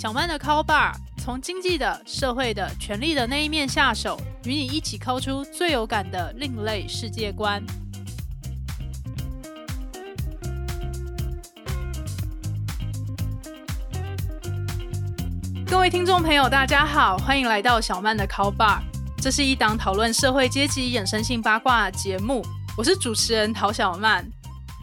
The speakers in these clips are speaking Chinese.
小曼的 Call Bar 从经济的、社会的、权力的那一面下手，与你一起抠出最有感的另类世界观。各位听众朋友，大家好，欢迎来到小曼的 Call Bar。这是一档讨论社会阶级衍生性八卦节目，我是主持人陶小曼。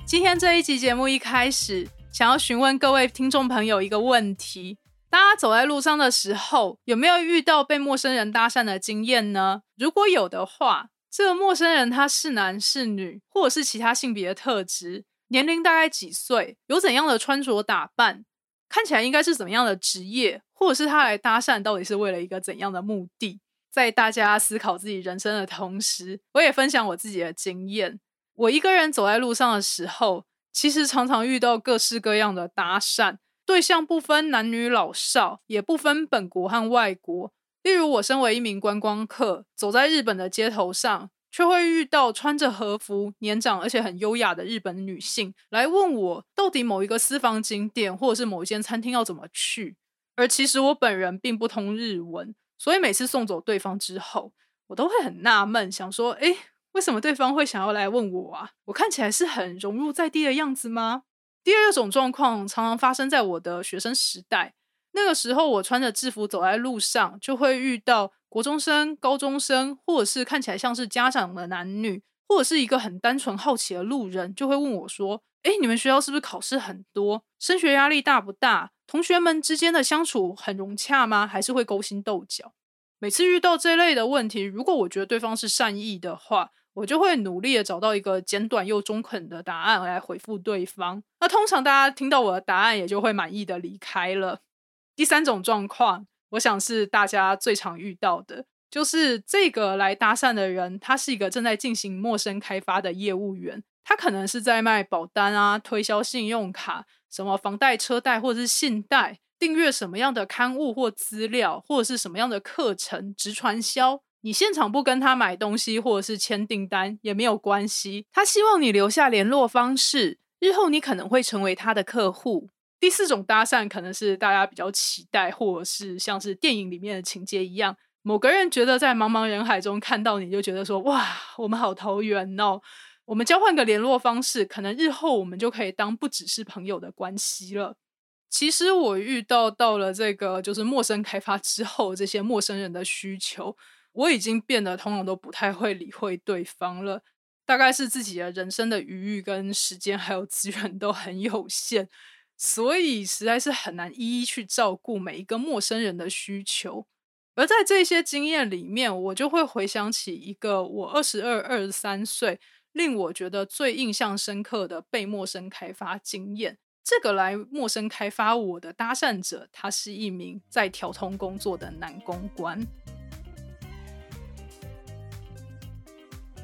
今天这一集节目一开始，想要询问各位听众朋友一个问题：大家走在路上的时候，有没有遇到被陌生人搭讪的经验呢？如果有的话，这个陌生人他是男是女，或者是其他性别的特质，年龄大概几岁，有怎样的穿着打扮？看起来应该是怎么样的职业，或者是他来搭讪到底是为了一个怎样的目的？在大家思考自己人生的同时，我也分享我自己的经验。我一个人走在路上的时候，其实常常遇到各式各样的搭讪对象，不分男女老少，也不分本国和外国。例如，我身为一名观光客，走在日本的街头上。却会遇到穿着和服、年长而且很优雅的日本女性来问我，到底某一个私房景点或者是某一间餐厅要怎么去。而其实我本人并不通日文，所以每次送走对方之后，我都会很纳闷，想说：哎，为什么对方会想要来问我啊？我看起来是很融入在地的样子吗？第二种状况常常发生在我的学生时代，那个时候我穿着制服走在路上，就会遇到。国中生、高中生，或者是看起来像是家长的男女，或者是一个很单纯好奇的路人，就会问我说：“哎，你们学校是不是考试很多？升学压力大不大？同学们之间的相处很融洽吗？还是会勾心斗角？”每次遇到这类的问题，如果我觉得对方是善意的话，我就会努力的找到一个简短又中肯的答案来回复对方。那通常大家听到我的答案，也就会满意的离开了。第三种状况。我想是大家最常遇到的，就是这个来搭讪的人，他是一个正在进行陌生开发的业务员，他可能是在卖保单啊，推销信用卡，什么房贷、车贷或者是信贷，订阅什么样的刊物或资料，或者是什么样的课程，直传销。你现场不跟他买东西或者是签订单也没有关系，他希望你留下联络方式，日后你可能会成为他的客户。第四种搭讪可能是大家比较期待，或者是像是电影里面的情节一样，某个人觉得在茫茫人海中看到你就觉得说哇，我们好投缘哦，我们交换个联络方式，可能日后我们就可以当不只是朋友的关系了。其实我遇到到了这个就是陌生开发之后，这些陌生人的需求，我已经变得通常都不太会理会对方了，大概是自己的人生的余裕跟时间还有资源都很有限。所以实在是很难一一去照顾每一个陌生人的需求，而在这些经验里面，我就会回想起一个我二十二、二十三岁令我觉得最印象深刻的被陌生开发经验。这个来陌生开发我的搭讪者，他是一名在调通工作的男公关。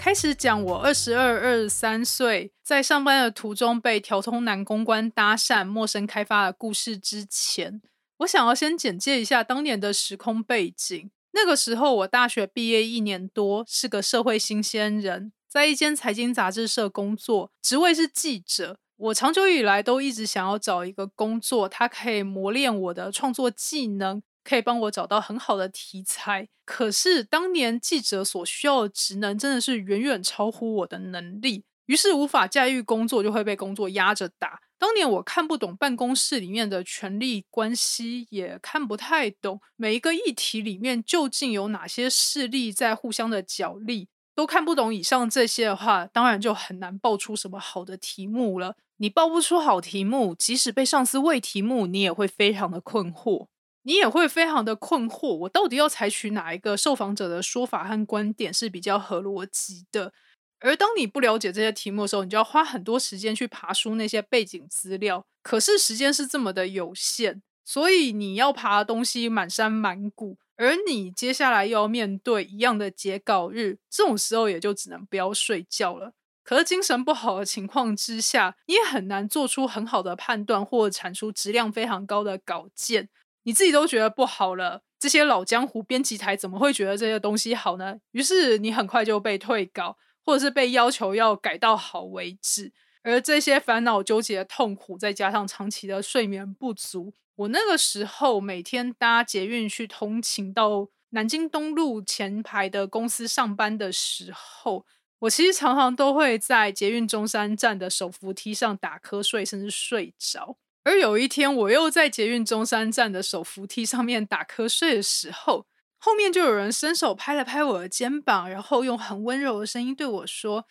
开始讲我二十二、二十三岁在上班的途中被调通男公关搭讪、陌生开发的故事之前，我想要先简介一下当年的时空背景。那个时候我大学毕业一年多，是个社会新鲜人，在一间财经杂志社工作，职位是记者。我长久以来都一直想要找一个工作，它可以磨练我的创作技能。可以帮我找到很好的题材，可是当年记者所需要的职能真的是远远超乎我的能力，于是无法驾驭工作，就会被工作压着打。当年我看不懂办公室里面的权力关系，也看不太懂每一个议题里面究竟有哪些势力在互相的角力，都看不懂以上这些的话，当然就很难爆出什么好的题目了。你爆不出好题目，即使被上司喂题目，你也会非常的困惑。你也会非常的困惑，我到底要采取哪一个受访者的说法和观点是比较合逻辑的？而当你不了解这些题目的时候，你就要花很多时间去爬书那些背景资料。可是时间是这么的有限，所以你要爬的东西满山满谷，而你接下来又要面对一样的截稿日，这种时候也就只能不要睡觉了。可是精神不好的情况之下，你也很难做出很好的判断或产出质量非常高的稿件。你自己都觉得不好了，这些老江湖编辑台怎么会觉得这些东西好呢？于是你很快就被退稿，或者是被要求要改到好为止。而这些烦恼、纠结、痛苦，再加上长期的睡眠不足，我那个时候每天搭捷运去通勤到南京东路前排的公司上班的时候，我其实常常都会在捷运中山站的手扶梯上打瞌睡，甚至睡着。而有一天，我又在捷运中山站的手扶梯上面打瞌睡的时候，后面就有人伸手拍了拍我的肩膀，然后用很温柔的声音对我说：“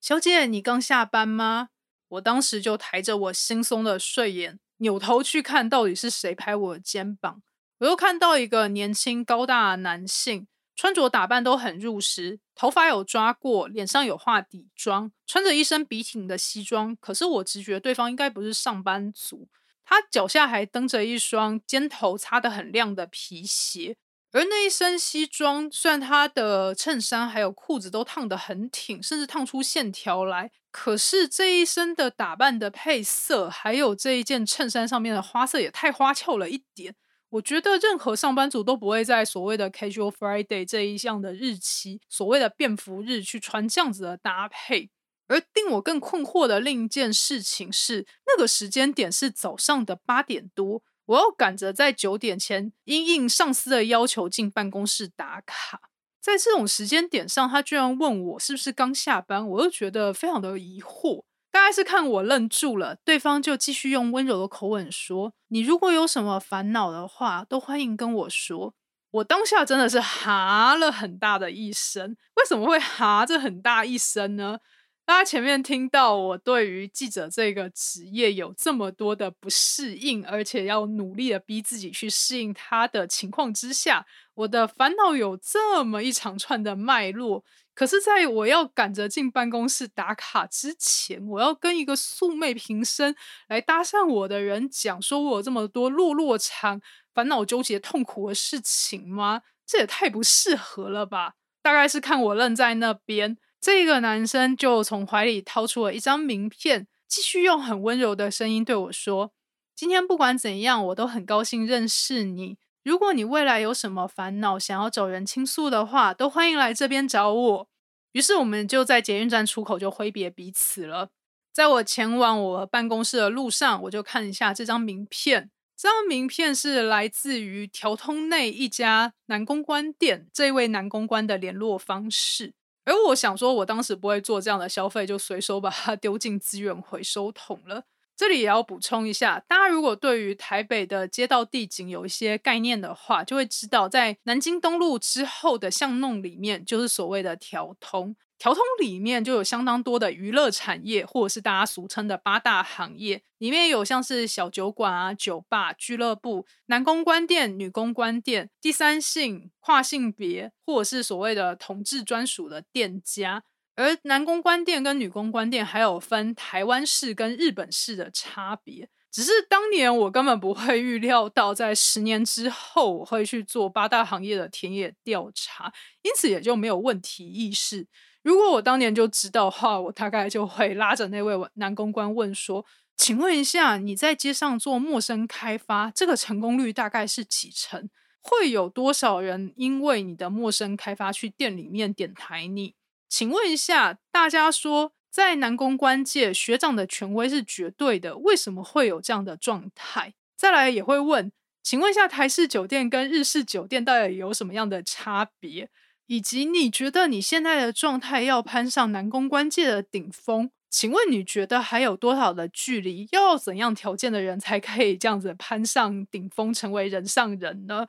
小姐，你刚下班吗？”我当时就抬着我惺忪的睡眼。扭头去看到底是谁拍我的肩膀，我又看到一个年轻高大男性，穿着打扮都很入时，头发有抓过，脸上有化底妆，穿着一身笔挺的西装。可是我直觉对方应该不是上班族，他脚下还蹬着一双尖头擦得很亮的皮鞋。而那一身西装，虽然他的衬衫还有裤子都烫得很挺，甚至烫出线条来，可是这一身的打扮的配色，还有这一件衬衫上面的花色也太花俏了一点。我觉得任何上班族都不会在所谓的 Casual Friday 这一项的日期，所谓的便服日去穿这样子的搭配。而令我更困惑的另一件事情是，那个时间点是早上的八点多。我要赶着在九点前因应上司的要求进办公室打卡，在这种时间点上，他居然问我是不是刚下班，我又觉得非常的疑惑。大概是看我愣住了，对方就继续用温柔的口吻说：“你如果有什么烦恼的话，都欢迎跟我说。”我当下真的是哈了很大的一声，为什么会哈这很大一声呢？大家前面听到我对于记者这个职业有这么多的不适应，而且要努力的逼自己去适应它的情况之下，我的烦恼有这么一长串的脉络。可是，在我要赶着进办公室打卡之前，我要跟一个素昧平生来搭讪我的人讲，说我有这么多落落长、烦恼、纠结、痛苦的事情吗？这也太不适合了吧！大概是看我愣在那边。这个男生就从怀里掏出了一张名片，继续用很温柔的声音对我说：“今天不管怎样，我都很高兴认识你。如果你未来有什么烦恼，想要找人倾诉的话，都欢迎来这边找我。”于是我们就在捷运站出口就挥别彼此了。在我前往我办公室的路上，我就看一下这张名片。这张名片是来自于调通内一家男公关店这位男公关的联络方式。而我想说，我当时不会做这样的消费，就随手把它丢进资源回收桶了。这里也要补充一下，大家如果对于台北的街道地景有一些概念的话，就会知道，在南京东路之后的巷弄里面，就是所谓的调通。调通里面就有相当多的娱乐产业，或者是大家俗称的八大行业，里面有像是小酒馆啊、酒吧、俱乐部、男公关店、女公关店、第三性、跨性别，或者是所谓的同志专属的店家。而男公关店跟女公关店还有分台湾式跟日本式的差别。只是当年我根本不会预料到，在十年之后我会去做八大行业的田野调查，因此也就没有问题意识。如果我当年就知道的话，我大概就会拉着那位男公关问说：“请问一下，你在街上做陌生开发，这个成功率大概是几成？会有多少人因为你的陌生开发去店里面点台你？请问一下，大家说在男公关界学长的权威是绝对的，为什么会有这样的状态？再来也会问，请问一下，台式酒店跟日式酒店到底有什么样的差别？”以及你觉得你现在的状态要攀上南公关界的顶峰，请问你觉得还有多少的距离？要怎样条件的人才可以这样子攀上顶峰，成为人上人呢？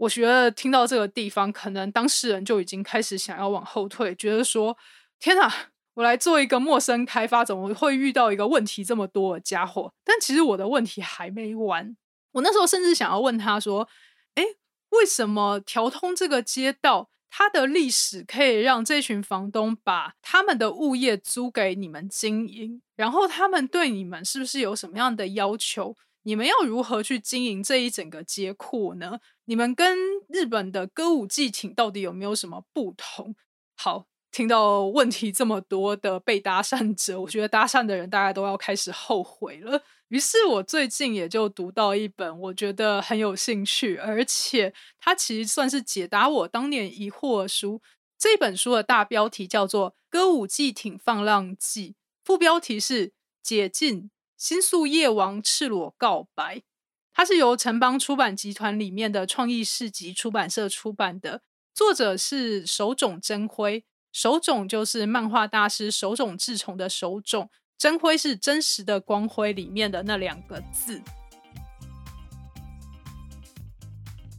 我觉得听到这个地方，可能当事人就已经开始想要往后退，觉得说：天哪，我来做一个陌生开发，怎么会遇到一个问题这么多的家伙？但其实我的问题还没完，我那时候甚至想要问他说：诶，为什么调通这个街道？它的历史可以让这群房东把他们的物业租给你们经营，然后他们对你们是不是有什么样的要求？你们要如何去经营这一整个街库呢？你们跟日本的歌舞伎町到底有没有什么不同？好。听到问题这么多的被搭讪者，我觉得搭讪的人大家都要开始后悔了。于是我最近也就读到一本我觉得很有兴趣，而且它其实算是解答我当年疑惑的书。这本书的大标题叫做《歌舞伎町放浪记》，副标题是“解禁新宿夜王赤裸告白”。它是由城邦出版集团里面的创意市集出版社出版的，作者是手冢真辉。手冢就是漫画大师手冢治虫的手冢，真辉是真实的光辉里面的那两个字。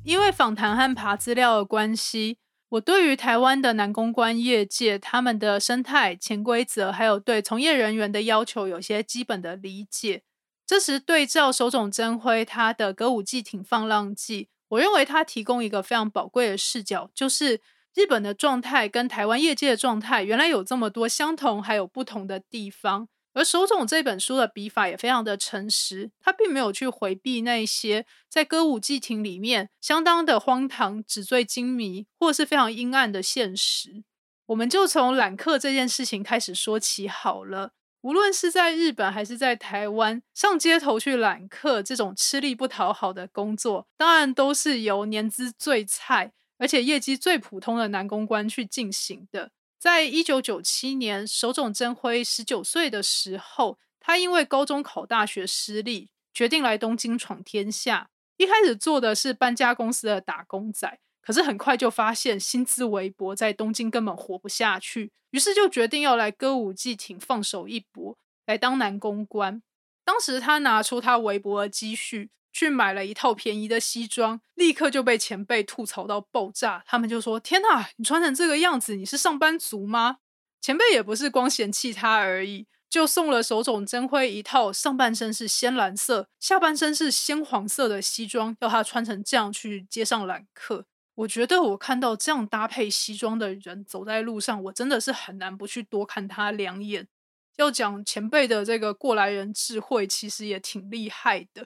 因为访谈和爬资料的关系，我对于台湾的男公关业界他们的生态、潜规则，还有对从业人员的要求，有些基本的理解。这时对照手冢真辉他的歌舞伎町放浪记，我认为他提供一个非常宝贵的视角，就是日本的状态跟台湾业界的状态，原来有这么多相同还有不同的地方。而手冢这本书的笔法也非常的诚实，他并没有去回避那些在歌舞伎町里面相当的荒唐、纸醉金迷，或是非常阴暗的现实。我们就从揽客这件事情开始说起好了。无论是在日本还是在台湾，上街头去揽客这种吃力不讨好的工作，当然都是由年资最菜而且业绩最普通的男公关去进行的。在一九九七年，手冢真辉十九岁的时候，他因为高中考大学失利，决定来东京闯天下。一开始做的是搬家公司的打工仔。可是很快就发现薪资微薄，在东京根本活不下去，于是就决定要来歌舞伎町放手一搏，来当男公关。当时他拿出他微薄的积蓄，去买了一套便宜的西装，立刻就被前辈吐槽到爆炸。他们就说：“天哪，你穿成这个样子，你是上班族吗？”前辈也不是光嫌弃他而已，就送了手冢真辉一套上半身是鲜蓝色、下半身是鲜黄色的西装，要他穿成这样去街上揽客。我觉得我看到这样搭配西装的人走在路上，我真的是很难不去多看他两眼。要讲前辈的这个过来人智慧，其实也挺厉害的。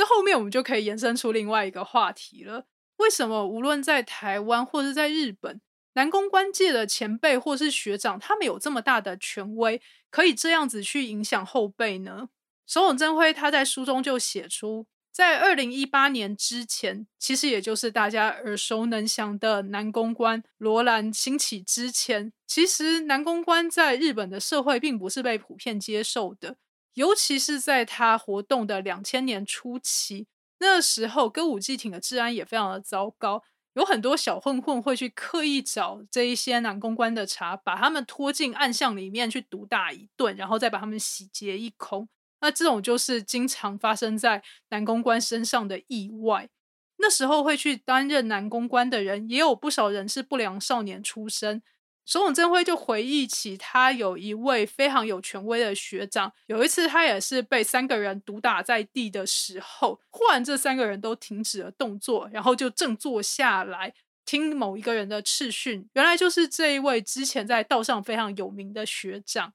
这后面我们就可以延伸出另外一个话题了：为什么无论在台湾或是在日本，男公关界的前辈或是学长，他们有这么大的权威，可以这样子去影响后辈呢？手冢真辉他在书中就写出。在二零一八年之前，其实也就是大家耳熟能详的男公关罗兰兴起之前，其实男公关在日本的社会并不是被普遍接受的。尤其是在他活动的两千年初期，那时候歌舞伎町的治安也非常的糟糕，有很多小混混会去刻意找这一些男公关的茬，把他们拖进暗巷里面去毒打一顿，然后再把他们洗劫一空。那这种就是经常发生在男公关身上的意外。那时候会去担任男公关的人，也有不少人是不良少年出身。手冢真辉就回忆起，他有一位非常有权威的学长，有一次他也是被三个人毒打在地的时候，忽然这三个人都停止了动作，然后就正坐下来听某一个人的斥训。原来就是这一位之前在道上非常有名的学长。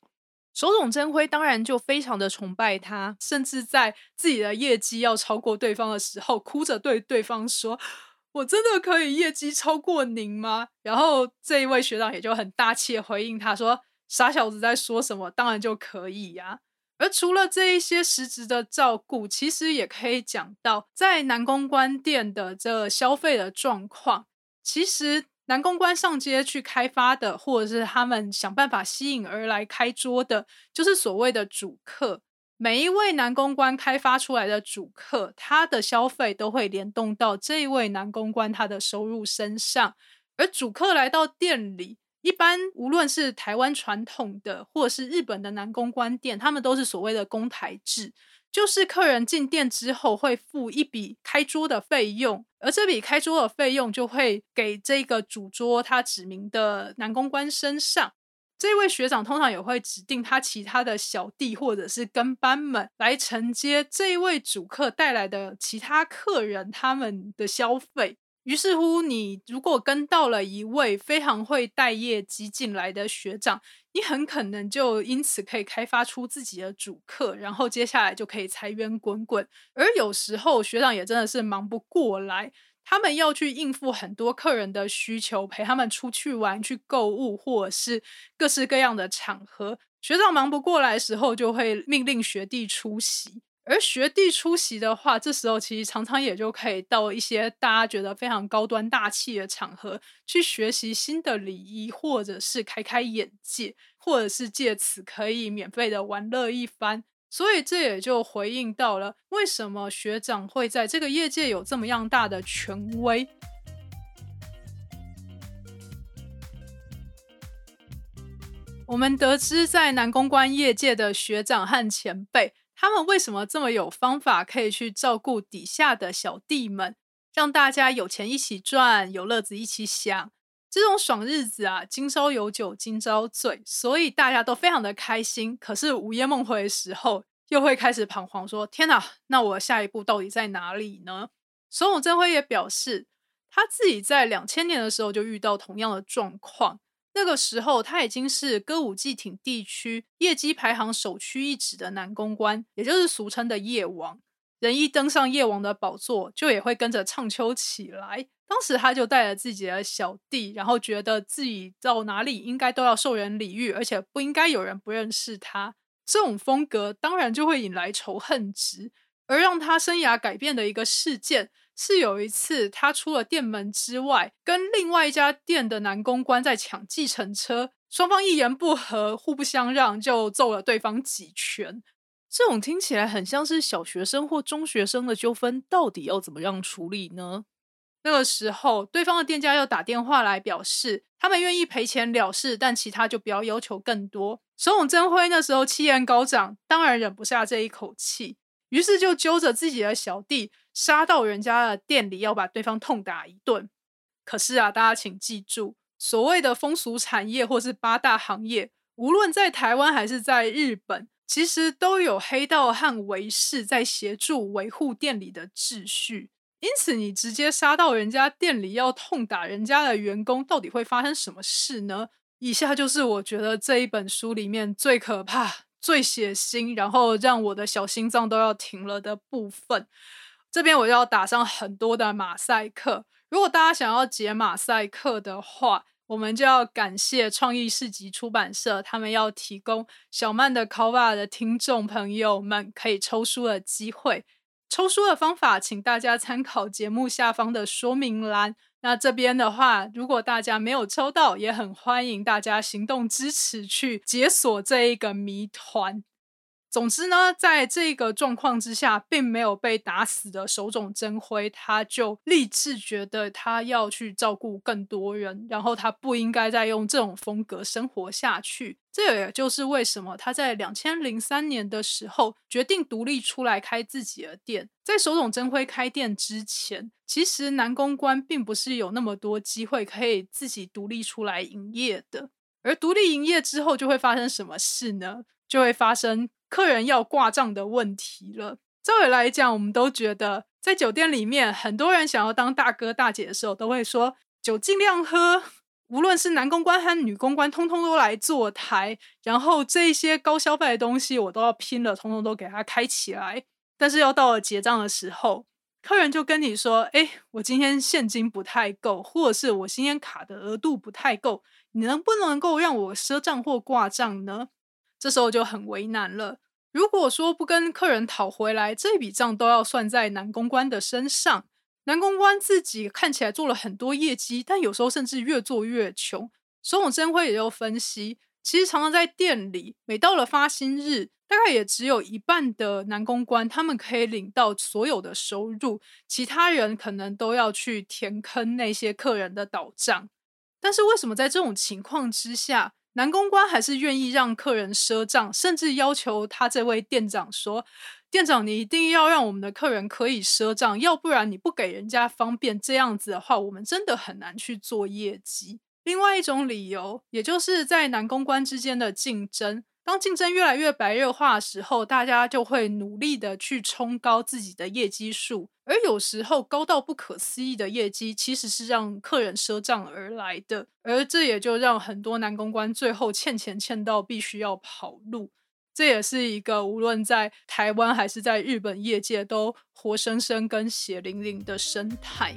手冢真辉当然就非常的崇拜他，甚至在自己的业绩要超过对方的时候，哭着对对方说：“我真的可以业绩超过您吗？”然后这一位学长也就很大气回应他说：“傻小子在说什么？当然就可以呀。”而除了这一些实质的照顾，其实也可以讲到在南公关店的这消费的状况，其实。男公关上街去开发的，或者是他们想办法吸引而来开桌的，就是所谓的主客。每一位男公关开发出来的主客，他的消费都会联动到这一位男公关他的收入身上。而主客来到店里，一般无论是台湾传统的，或者是日本的男公关店，他们都是所谓的公台制。就是客人进店之后会付一笔开桌的费用，而这笔开桌的费用就会给这个主桌他指明的男公关身上。这位学长通常也会指定他其他的小弟或者是跟班们来承接这一位主客带来的其他客人他们的消费。于是乎，你如果跟到了一位非常会带业绩进来的学长，你很可能就因此可以开发出自己的主客，然后接下来就可以财源滚滚。而有时候学长也真的是忙不过来，他们要去应付很多客人的需求，陪他们出去玩、去购物，或者是各式各样的场合。学长忙不过来的时候，就会命令学弟出席。而学弟出席的话，这时候其实常常也就可以到一些大家觉得非常高端大气的场合去学习新的礼仪，或者是开开眼界，或者是借此可以免费的玩乐一番。所以这也就回应到了为什么学长会在这个业界有这么样大的权威。我们得知，在男公关业界的学长和前辈，他们为什么这么有方法，可以去照顾底下的小弟们，让大家有钱一起赚，有乐子一起享。这种爽日子啊，今朝有酒今朝醉，所以大家都非常的开心。可是午夜梦回的时候，又会开始彷徨，说：“天哪，那我下一步到底在哪里呢？”手冢真辉也表示，他自己在两千年的时候就遇到同样的状况。那个时候，他已经是歌舞伎町地区业绩排行首屈一指的男公关，也就是俗称的夜王。人一登上夜王的宝座，就也会跟着唱秋起来。当时他就带着自己的小弟，然后觉得自己到哪里应该都要受人礼遇，而且不应该有人不认识他。这种风格当然就会引来仇恨值。而让他生涯改变的一个事件。是有一次，他出了店门之外，跟另外一家店的男公关在抢计程车，双方一言不合，互不相让，就揍了对方几拳。这种听起来很像是小学生或中学生的纠纷，到底要怎么样处理呢？那个时候，对方的店家又打电话来表示，他们愿意赔钱了事，但其他就不要要求更多。手冢真辉那时候气焰高涨，当然忍不下这一口气。于是就揪着自己的小弟杀到人家的店里，要把对方痛打一顿。可是啊，大家请记住，所谓的风俗产业或是八大行业，无论在台湾还是在日本，其实都有黑道和维士在协助维护店里的秩序。因此，你直接杀到人家店里要痛打人家的员工，到底会发生什么事呢？以下就是我觉得这一本书里面最可怕。最血腥，然后让我的小心脏都要停了的部分，这边我要打上很多的马赛克。如果大家想要解马赛克的话，我们就要感谢创意市集出版社，他们要提供小曼的 cover 的听众朋友们可以抽书的机会。抽书的方法，请大家参考节目下方的说明栏。那这边的话，如果大家没有抽到，也很欢迎大家行动支持，去解锁这一个谜团。总之呢，在这个状况之下，并没有被打死的手冢真辉，他就立志觉得他要去照顾更多人，然后他不应该再用这种风格生活下去。这也就是为什么他在两千零三年的时候决定独立出来开自己的店。在手冢真辉开店之前，其实男公关并不是有那么多机会可以自己独立出来营业的。而独立营业之后，就会发生什么事呢？就会发生。客人要挂账的问题了。照理来讲，我们都觉得在酒店里面，很多人想要当大哥大姐的时候，都会说酒尽量喝。无论是男公关和女公关，通通都来坐台，然后这些高消费的东西，我都要拼了，通通都给他开起来。但是要到了结账的时候，客人就跟你说：“哎，我今天现金不太够，或者是我今天卡的额度不太够，你能不能够让我赊账或挂账呢？”这时候就很为难了。如果说不跟客人讨回来，这笔账都要算在男公关的身上。男公关自己看起来做了很多业绩，但有时候甚至越做越穷。手冢真辉也就分析，其实常常在店里，每到了发薪日，大概也只有一半的男公关他们可以领到所有的收入，其他人可能都要去填坑那些客人的倒账。但是为什么在这种情况之下？男公关还是愿意让客人赊账，甚至要求他这位店长说：“店长，你一定要让我们的客人可以赊账，要不然你不给人家方便，这样子的话，我们真的很难去做业绩。”另外一种理由，也就是在男公关之间的竞争。当竞争越来越白热化的时候，大家就会努力的去冲高自己的业绩数，而有时候高到不可思议的业绩，其实是让客人赊账而来的，而这也就让很多男公关最后欠钱欠到必须要跑路。这也是一个无论在台湾还是在日本业界都活生生跟血淋淋的生态。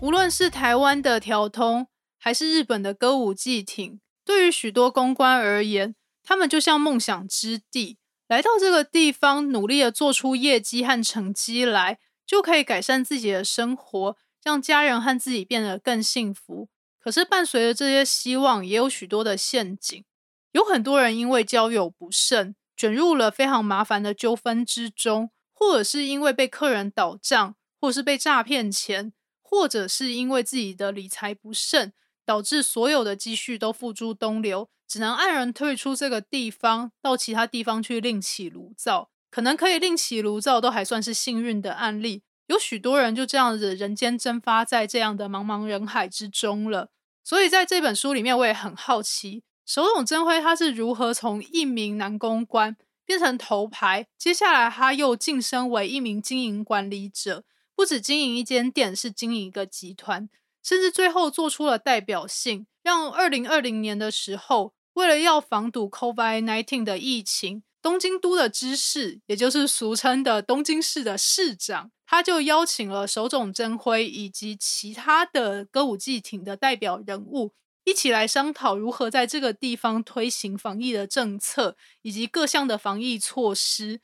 无论是台湾的调通。还是日本的歌舞伎町，对于许多公关而言，他们就像梦想之地。来到这个地方，努力的做出业绩和成绩来，就可以改善自己的生活，让家人和自己变得更幸福。可是，伴随着这些希望，也有许多的陷阱。有很多人因为交友不慎，卷入了非常麻烦的纠纷之中，或者是因为被客人倒账，或是被诈骗钱，或者是因为自己的理财不慎，导致所有的积蓄都付诸东流，只能黯然退出这个地方，到其他地方去另起炉灶。可能可以另起炉灶，都还算是幸运的案例。有许多人就这样子人间蒸发在这样的茫茫人海之中了。所以在这本书里面，我也很好奇。手冢真辉他是如何从一名男公关变成头牌？接下来他又晋升为一名经营管理者，不止经营一间店，是经营一个集团，甚至最后做出了代表性，让二零二零年的时候，为了要防堵 COVID-19 的疫情，东京都的知事，也就是俗称的东京市的市长，他就邀请了手冢真辉以及其他的歌舞伎町的代表人物。一起来商讨如何在这个地方推行防疫的政策，以及各项的防疫措施。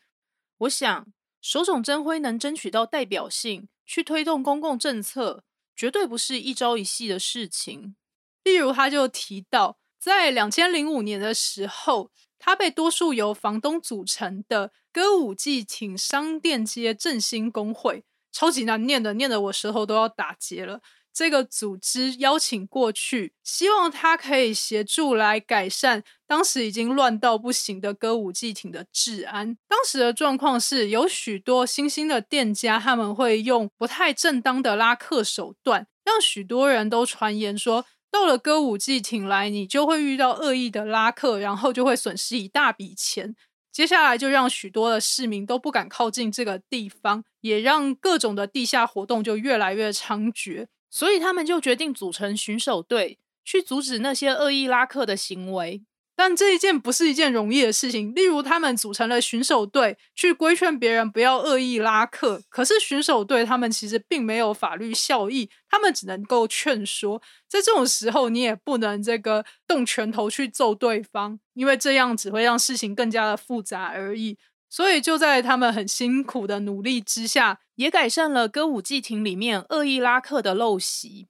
我想，手冢真辉能争取到代表性去推动公共政策，绝对不是一朝一夕的事情。例如，他就提到，在两千零五年的时候，他被多数由房东组成的歌舞伎町商店街振兴工会，超级难念的，念得我舌头都要打结了。这个组织邀请过去，希望他可以协助来改善当时已经乱到不行的歌舞伎町的治安。当时的状况是有许多新兴的店家，他们会用不太正当的拉客手段，让许多人都传言说，到了歌舞伎町来，你就会遇到恶意的拉客，然后就会损失一大笔钱。接下来就让许多的市民都不敢靠近这个地方，也让各种的地下活动就越来越猖獗。所以他们就决定组成巡守队，去阻止那些恶意拉客的行为。但这一件不是一件容易的事情。例如，他们组成了巡守队，去规劝别人不要恶意拉客。可是巡守队他们其实并没有法律效益，他们只能够劝说。在这种时候，你也不能这个动拳头去揍对方，因为这样只会让事情更加的复杂而已。所以就在他们很辛苦的努力之下，也改善了歌舞伎町里面恶意拉客的陋习。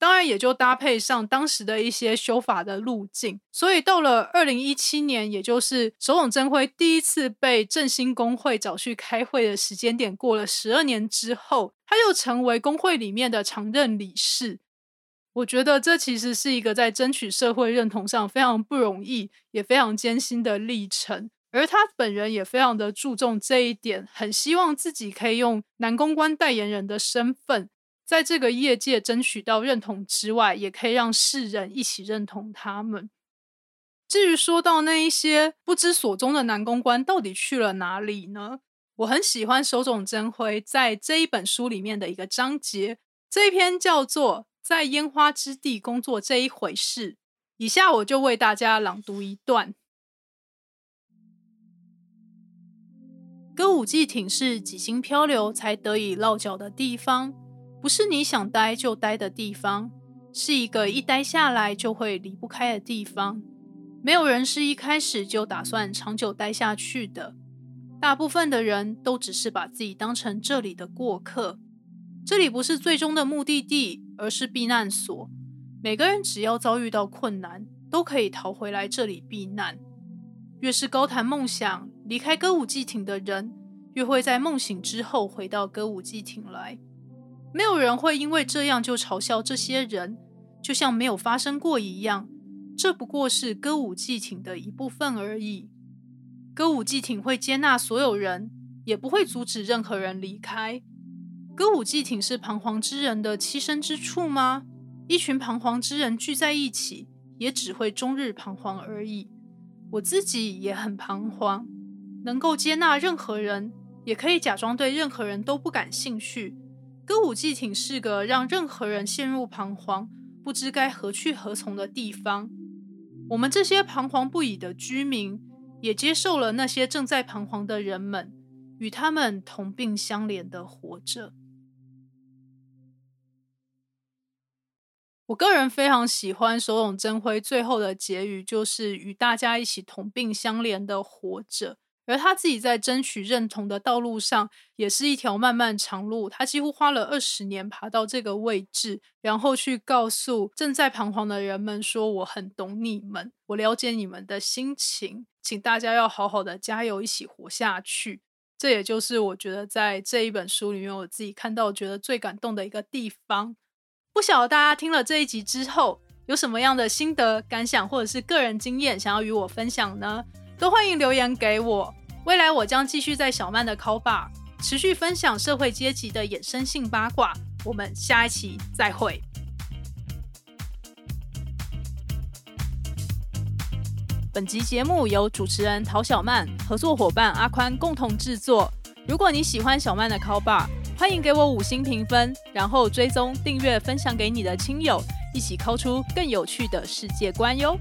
当然，也就搭配上当时的一些修法的路径。所以到了二零一七年，也就是手冢真辉第一次被振兴工会找去开会的时间点，过了十二年之后，他又成为工会里面的常任理事。我觉得这其实是一个在争取社会认同上非常不容易，也非常艰辛的历程。而他本人也非常的注重这一点，很希望自己可以用男公关代言人的身份，在这个业界争取到认同之外，也可以让世人一起认同他们。至于说到那一些不知所踪的男公关到底去了哪里呢？我很喜欢手冢真辉在这一本书里面的一个章节，这一篇叫做《在烟花之地工作这一回事》。以下我就为大家朗读一段。歌舞伎町是几经漂流才得以落脚的地方，不是你想待就待的地方，是一个一待下来就会离不开的地方。没有人是一开始就打算长久待下去的，大部分的人都只是把自己当成这里的过客。这里不是最终的目的地，而是避难所。每个人只要遭遇到困难，都可以逃回来这里避难。越是高谈梦想、离开歌舞伎町的人，越会在梦醒之后回到歌舞伎町来。没有人会因为这样就嘲笑这些人，就像没有发生过一样。这不过是歌舞伎町的一部分而已。歌舞伎町会接纳所有人，也不会阻止任何人离开。歌舞伎町是彷徨之人的栖身之处吗？一群彷徨之人聚在一起，也只会终日彷徨而已。我自己也很彷徨，能够接纳任何人，也可以假装对任何人都不感兴趣。歌舞伎町是个让任何人陷入彷徨、不知该何去何从的地方。我们这些彷徨不已的居民，也接受了那些正在彷徨的人们，与他们同病相怜的活着。我个人非常喜欢手冢真辉最后的结语，就是与大家一起同病相怜的活着。而他自己在争取认同的道路上，也是一条漫漫长路。他几乎花了二十年爬到这个位置，然后去告诉正在彷徨的人们说：“我很懂你们，我了解你们的心情，请大家要好好的加油，一起活下去。”这也就是我觉得在这一本书里面，我自己看到觉得最感动的一个地方。不晓得大家听了这一集之后，有什么样的心得感想，或者是个人经验想要与我分享呢？都欢迎留言给我。未来我将继续在小曼的 c o b a 持续分享社会阶级的衍生性八卦，我们下一期再会。本集节目由主持人陶小曼、合作伙伴阿宽共同制作。如果你喜欢小曼的 Call Bar，欢迎给我五星评分，然后追踪、订阅、分享给你的亲友，一起抠出更有趣的世界观哟。